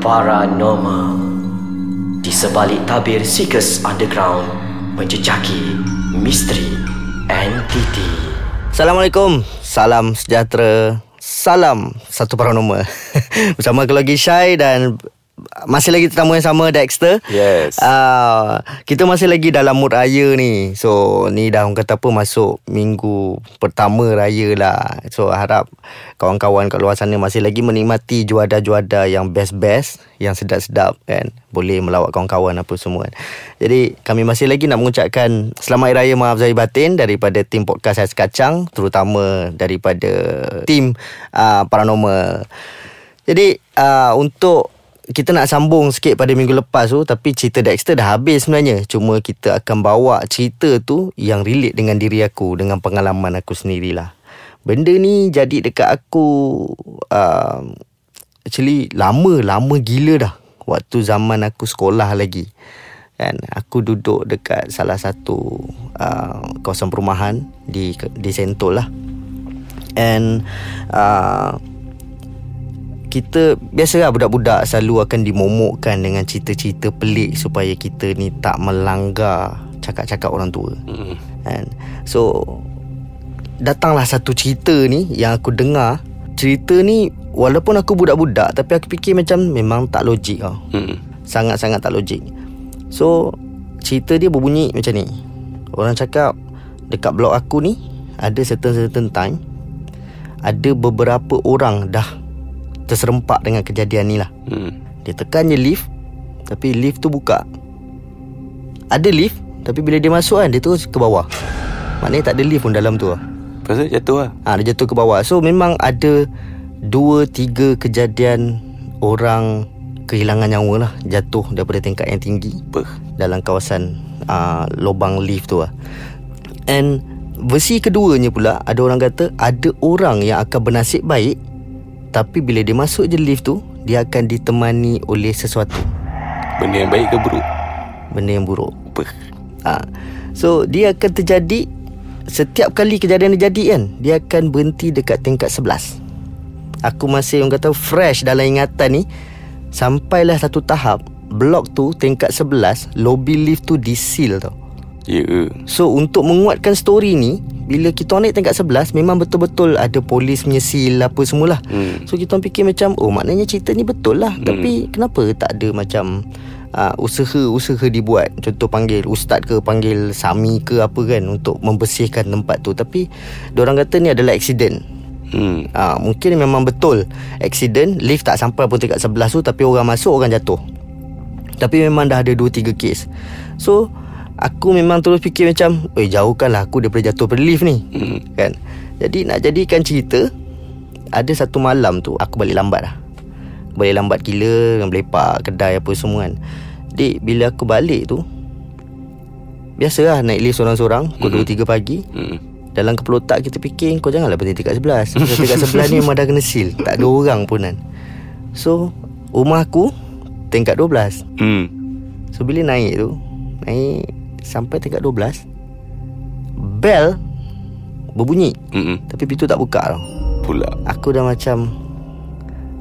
Paranormal. Di sebalik tabir Seekers Underground Menjejaki misteri entiti Assalamualaikum. Salam sejahtera. Salam Satu Paranormal. Bersama aku lagi Syai dan masih lagi tetamu yang sama Dexter. Yes. uh, Kita masih lagi dalam mood raya ni. So ni dah orang kata apa Masuk minggu pertama raya lah. So harap kawan-kawan kat luar sana Masih lagi menikmati juada-juada yang best-best Yang sedap-sedap kan. Boleh melawat kawan-kawan apa semua kan. Jadi kami masih lagi nak mengucapkan Selamat Hari Raya Maaf Zahir Batin Daripada tim podcast Ais Kacang Terutama daripada tim uh, Paranormal. Jadi uh, untuk kita nak sambung sikit pada minggu lepas tu Tapi cerita Dexter dah habis sebenarnya. Cuma kita akan bawa cerita tu Yang relate dengan diri aku Dengan pengalaman aku sendirilah. Benda ni jadi dekat aku uh, Actually lama, lama gila dah. Waktu zaman aku sekolah lagi. Kan aku duduk dekat salah satu uh, kawasan perumahan di di Sentul lah. And uh, kita biasalah budak-budak selalu akan dimomokkan dengan cerita-cerita pelik supaya kita ni tak melanggar cakap-cakap orang tua. Mm. Kan? So datanglah satu cerita ni yang aku dengar. Cerita ni walaupun aku budak-budak tapi aku fikir macam memang tak logik tau. Mm. Sangat-sangat tak logik. So cerita dia berbunyi macam ni. Orang cakap dekat blok aku ni ada certain-certain time ada beberapa orang dah terserempak dengan kejadian ni lah. Mm. Dia tekan je lift Tapi lift tu buka Ada lift Tapi bila dia masuk kan Dia terus ke bawah Maknanya tak ada lift pun dalam tu lah tu jatuh lah. ha, Dia jatuh ke bawah So memang ada Dua tiga kejadian Orang Kehilangan nyawa lah Jatuh daripada tingkat yang tinggi Apa? Dalam kawasan uh, Lobang lift tu lah And Versi keduanya pula Ada orang kata Ada orang yang akan bernasib baik Tapi bila dia masuk je lift tu Dia akan ditemani oleh sesuatu Benda yang baik ke buruk? Benda yang buruk Apa? ha. So dia akan terjadi Setiap kali kejadian dia jadi kan Dia akan berhenti dekat tingkat 11 Aku masih orang kata fresh dalam ingatan ni Sampailah satu tahap Blok tu tingkat 11 Lobby lift tu diseal tau Ya ke? So untuk menguatkan story ni Bila kita naik tingkat 11 Memang betul-betul ada polis punya seal apa semualah Hmm. So kita fikir macam Oh maknanya cerita ni betul lah hmm. Tapi kenapa tak ada macam uh, Usaha-usaha dibuat Contoh panggil ustaz ke Panggil sami ke apa kan Untuk membersihkan tempat tu Tapi orang kata ni adalah accident Hmm. uh, Mungkin memang betul Accident Lift tak sampai pun tingkat 11 tu Tapi orang masuk orang jatuh Tapi memang dah ada 2-3 kes So Aku memang terus fikir macam Eh jauhkanlah aku daripada jatuh pada lift ni Hmm. Kan Jadi nak jadikan cerita Ada satu malam tu Aku balik lambat lah Balik lambat gila Dengan melepak Kedai apa semua kan Dik bila aku balik tu Biasalah naik lift seorang-seorang Pukul Mhm. 2-3 pagi Hmm. dalam kepala otak kita fikir Kau janganlah berhenti tingkat 11 Sebab tingkat sebelah ni memang dah kena seal Tak ada orang pun kan So Rumah aku Tingkat 12 Hmm. So bila naik tu Naik Sampai tingkat 12 Bell Berbunyi Hmm. Tapi pintu tak buka tau Pula. Aku dah macam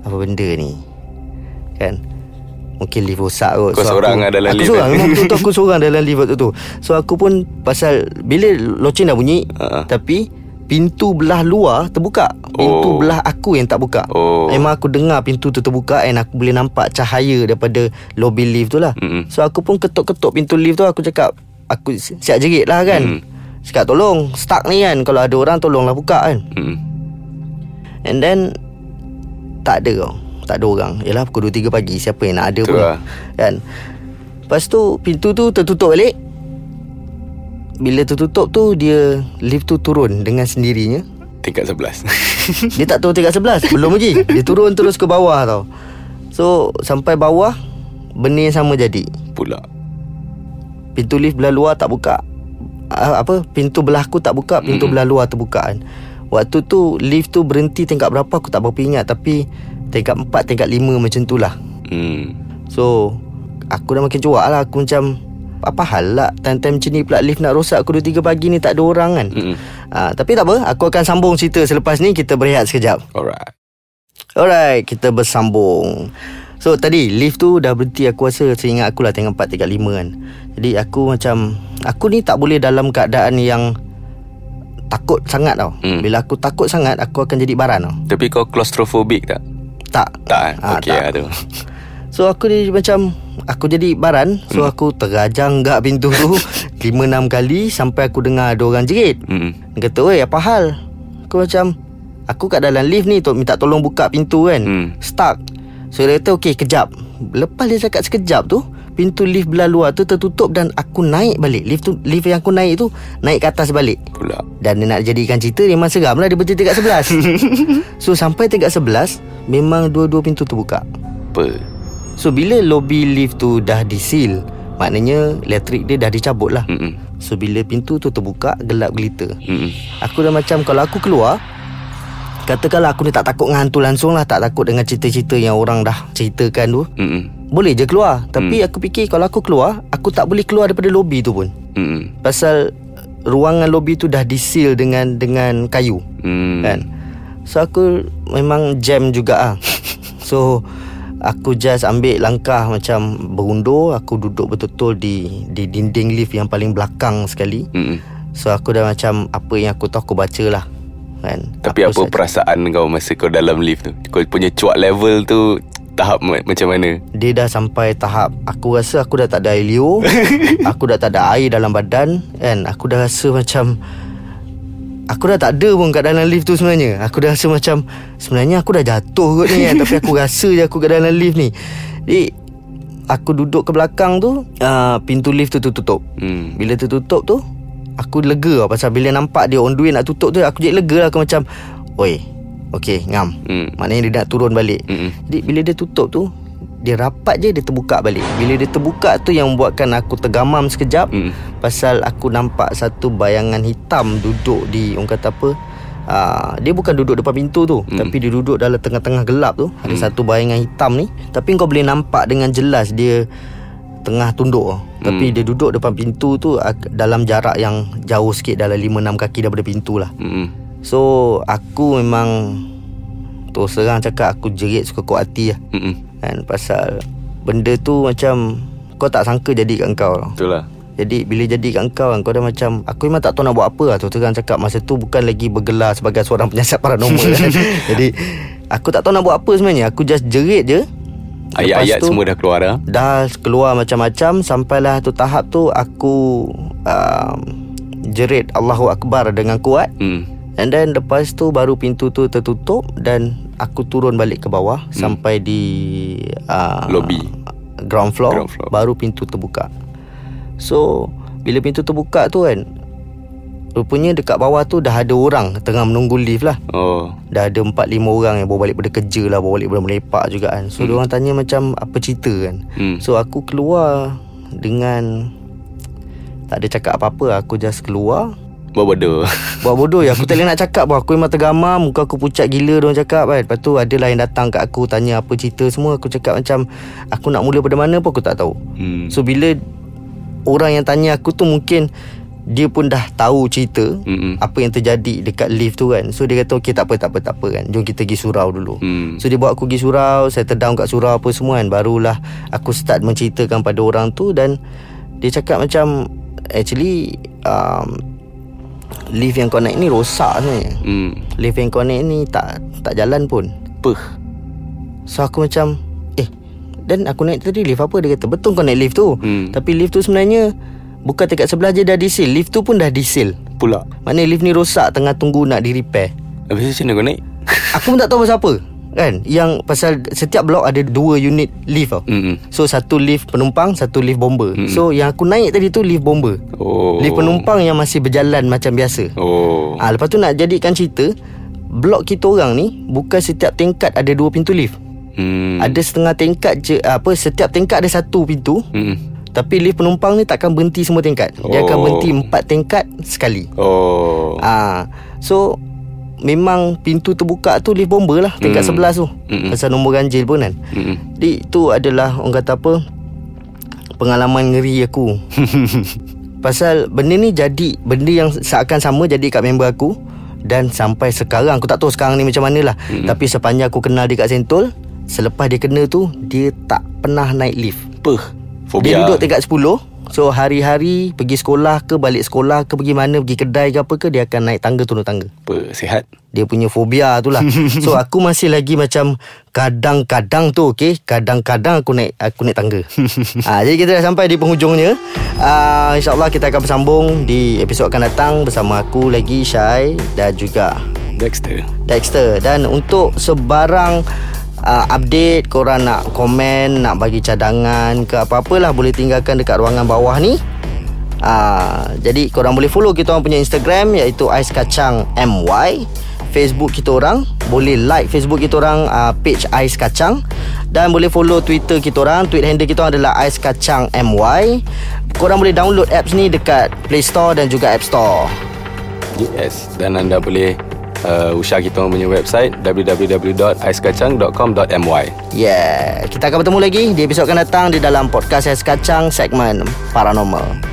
Apa benda ni Kan Mungkin lift rosak kot Kau seorang lah dalam aku lift seorang kan? Memang betul aku seorang dalam lift waktu tu So aku pun Pasal Bila loceng dah bunyi Ha. Tapi Pintu belah luar terbuka Pintu Oh. belah aku yang tak buka Oh. Memang aku dengar pintu tu terbuka And aku boleh nampak cahaya Daripada lobby lift tu lah Mm-mm. So aku pun ketuk-ketuk pintu lift tu Aku cakap Aku si- siap jerit lah kan. Mm. Cakap tolong Stuck ni kan. Kalau ada orang tolonglah buka kan. Hmm. And then Tak ada kau. Tak ada orang. Yelah pukul 2-3 pagi Siapa yang nak ada Betul pun. lah. Kan? Lepas tu Pintu tu tertutup balik. Bila tertutup tu Dia Lift tu turun Dengan sendirinya. Tingkat 11. Dia tak turun tingkat 11 Belum lagi. Dia turun terus ke bawah tau. So Sampai bawah Benda yang sama jadi. Pula. Pintu lift belah luar tak buka. Apa? Pintu belah aku tak buka Pintu Mm-mm. belah luar terbuka kan. Waktu tu Lift tu berhenti tingkat berapa Aku tak berapa ingat. Tapi Tingkat 4 Tingkat 5 macam tu lah. Hmm. So Aku dah makin cuak lah. Aku macam Apa hal lah? Time-time macam ni pula Lift nak rosak Aku 2-3 pagi ni Tak ada orang kan. Hmm. Ah, Tapi tak apa. Aku akan sambung cerita Selepas ni. Kita berehat sekejap. Alright. Alright Kita bersambung So tadi lift tu dah berhenti aku rasa seingat aku lah tinggal 4 tingkat 5 kan. Jadi aku macam aku ni tak boleh dalam keadaan yang takut sangat tau. Hmm. Bila aku takut sangat aku akan jadi baran tau. Tapi kau claustrophobic tak? Tak. Tak eh? Ah, Okey tak. lah tu So aku ni macam Aku jadi baran So Hmm. aku terajang gak pintu tu 5-6 kali Sampai aku dengar ada orang jerit Mm-mm. Dia kata Oi apa hal Aku macam Aku kat dalam lift ni to, Minta tolong buka pintu kan Hmm. Stuck So dia kata okey kejap. Lepas dia cakap sekejap tu Pintu lift belah luar tu tertutup Dan aku naik balik. Lift tu lift yang aku naik tu Naik ke atas balik. Pula. Dan dia nak jadikan cerita Memang seram lah Dia berhenti tingkat 11 So sampai tingkat 11 Memang dua-dua pintu terbuka. Apa? So bila lobby lift tu dah disil Maknanya elektrik dia dah dicabut lah Mm-mm. So bila pintu tu terbuka Gelap gelita. Mm-mm. Aku dah macam Kalau aku keluar Katakanlah aku ni tak takut dengan hantu langsung lah Tak takut dengan cerita-cerita yang orang dah ceritakan tu Mm-mm. Boleh je keluar Tapi aku fikir kalau aku keluar Aku tak boleh keluar daripada lobby tu pun Mm-mm. Pasal ruangan lobby tu dah disil dengan dengan kayu Mm. kan So aku memang jam juga ah. So aku just ambil langkah macam berundur Aku duduk betul-betul di di dinding lift yang paling belakang sekali Mm-mm. So aku dah macam apa yang aku tahu aku baca lah kan Tapi apa perasaan kau masa kau dalam lift tu? Kau punya cuak level tu tahap ma- macam mana? dia dah sampai tahap Aku rasa aku dah tak ada air liur Aku dah tak ada air dalam badan Kan Aku dah rasa macam Aku dah tak ada pun kat dalam lift tu sebenarnya Aku dah rasa macam Sebenarnya aku dah jatuh kot ni kan Tapi aku rasa je aku kat dalam lift ni Jadi Aku duduk ke belakang tu uh, Pintu lift tu tertutup Hmm. Bila tertutup tu Aku lega lah Pasal bila nampak dia on the way nak tutup tu Aku jadi lega lah Aku macam Oi Okay ngam Hmm. Maknanya dia nak turun balik Mm-mm. Jadi bila dia tutup tu Dia rapat je dia terbuka balik Bila dia terbuka tu yang membuatkan aku tergamam sekejap Mm. Pasal aku nampak satu bayangan hitam duduk di Orang kata apa uh, Dia bukan duduk depan pintu tu Mm. Tapi dia duduk dalam tengah-tengah gelap tu Ada satu bayangan hitam ni Tapi kau boleh nampak dengan jelas dia Tengah tunduk. Tapi dia duduk depan pintu tu Dalam jarak yang jauh sikit Dalam 5-6 kaki daripada pintu lah. Mm-mm. So aku memang Terus terang cakap aku jerit suka kuat hati lah. Mm-mm. Kan pasal Benda tu macam Kau tak sangka jadi kat kau tau Betul lah. Jadi bila jadi kat kau kan Kau dah macam Aku memang tak tahu nak buat apa lah. Terus terang cakap Masa tu bukan lagi bergelar Sebagai seorang penyiasat paranormal. Kan Jadi Aku tak tahu nak buat apa sebenarnya. Aku just jerit je Ayat-ayat semua dah keluar dah. Dah keluar macam-macam Sampailah tu tahap tu Aku um, Jerit Allahu Akbar dengan kuat Hmm. And then lepas tu baru pintu tu tertutup dan aku turun balik ke bawah hmm. sampai di uh, Lobby. ground floor, Ground floor. baru pintu terbuka. So bila pintu terbuka tu kan rupanya dekat bawah tu dah ada orang tengah menunggu lift lah. Oh. Dah ada 4 5 orang yang bawa balik pada kerja lah, bawa balik pada melepak juga kan. So hmm. orang tanya macam apa cerita kan. Hmm. So aku keluar dengan tak ada cakap apa-apa, aku just keluar Buat bodoh. Buat bodoh ya Aku tak boleh nak cakap pun Aku memang tergamam Muka aku pucat gila Diorang cakap kan Lepas tu ada lah yang datang kat aku Tanya apa cerita semua Aku cakap macam Aku nak mula pada mana pun Aku tak tahu Hmm. So bila Orang yang tanya aku tu mungkin Dia pun dah tahu cerita Mm-mm. Apa yang terjadi Dekat lift tu kan So dia kata Okay tak apa tak apa tak apa kan Jom kita pergi surau dulu Hmm. So dia bawa aku pergi surau Saya down kat surau apa semua kan Barulah Aku start menceritakan pada orang tu Dan Dia cakap macam Actually um, Lift yang kau naik ni rosak sebenarnya Hmm. Lift yang kau naik ni tak tak jalan pun Apa? So aku macam Eh Dan aku naik tadi lift apa Dia kata betul kau naik lift tu Hmm. Tapi lift tu sebenarnya Bukan dekat sebelah je dah disil Lift tu pun dah disil Pula. Maknanya lift ni rosak Tengah tunggu nak di repair Habis tu macam mana kau naik? Aku pun tak tahu pasal apa Kan Yang pasal Setiap blok ada dua unit lift tau Hmm. So satu lift penumpang Satu lift bomber Mm-mm. So yang aku naik tadi tu lift bomber Oh. Lift penumpang yang masih berjalan macam biasa Oh. Ah, Lepas tu nak jadikan cerita Blok kita orang ni Bukan setiap tingkat ada dua pintu lift Hmm. Ada setengah tingkat je Apa Setiap tingkat ada satu pintu Hmm. Tapi lift penumpang ni takkan berhenti semua tingkat Dia akan Oh. berhenti empat tingkat sekali Oh. Ah, So Memang pintu terbuka tu lift bomber lah Tingkat Hmm. sebelas tu Mm-mm. Pasal nombor ganjil pun kan Hmm. Jadi itu adalah Orang kata apa Pengalaman ngeri aku Pasal benda ni jadi Benda yang seakan sama jadi kat member aku Dan sampai sekarang Aku tak tahu sekarang ni macam mana lah Mm-mm. Tapi sepanjang aku kenal dia kat Sentul Selepas dia kena tu Dia tak pernah naik lift Apa? Fobia. Dia duduk tingkat 10 So hari-hari Pergi sekolah ke Balik sekolah ke Pergi mana Pergi kedai ke apa ke Dia akan naik tangga turun tangga Apa? Sihat? dia punya fobia tu lah So aku masih lagi macam Kadang-kadang tu okay Kadang-kadang aku naik Aku naik tangga ha, Jadi kita dah sampai di penghujungnya uh, InsyaAllah kita akan bersambung Di episod akan datang Bersama aku lagi Syai Dan juga Dexter. Dexter Dan untuk sebarang uh, update Korang nak komen Nak bagi cadangan Ke apa-apalah Boleh tinggalkan dekat ruangan bawah ni. Uh, Jadi korang boleh follow kita orang punya Instagram Iaitu Ais Kacang MY Facebook kita orang Boleh like Facebook kita orang uh, Page Ais Kacang. Dan boleh follow Twitter kita orang Tweet handle kita orang adalah Ais Kacang MY Korang boleh download apps ni Dekat Play Store dan juga App Store. Yes. Dan anda boleh uh, usah kita punya website www.aiskacang.com.my Yeah. Kita akan bertemu lagi Di episod akan datang Di dalam podcast Ais Kacang Segmen Paranormal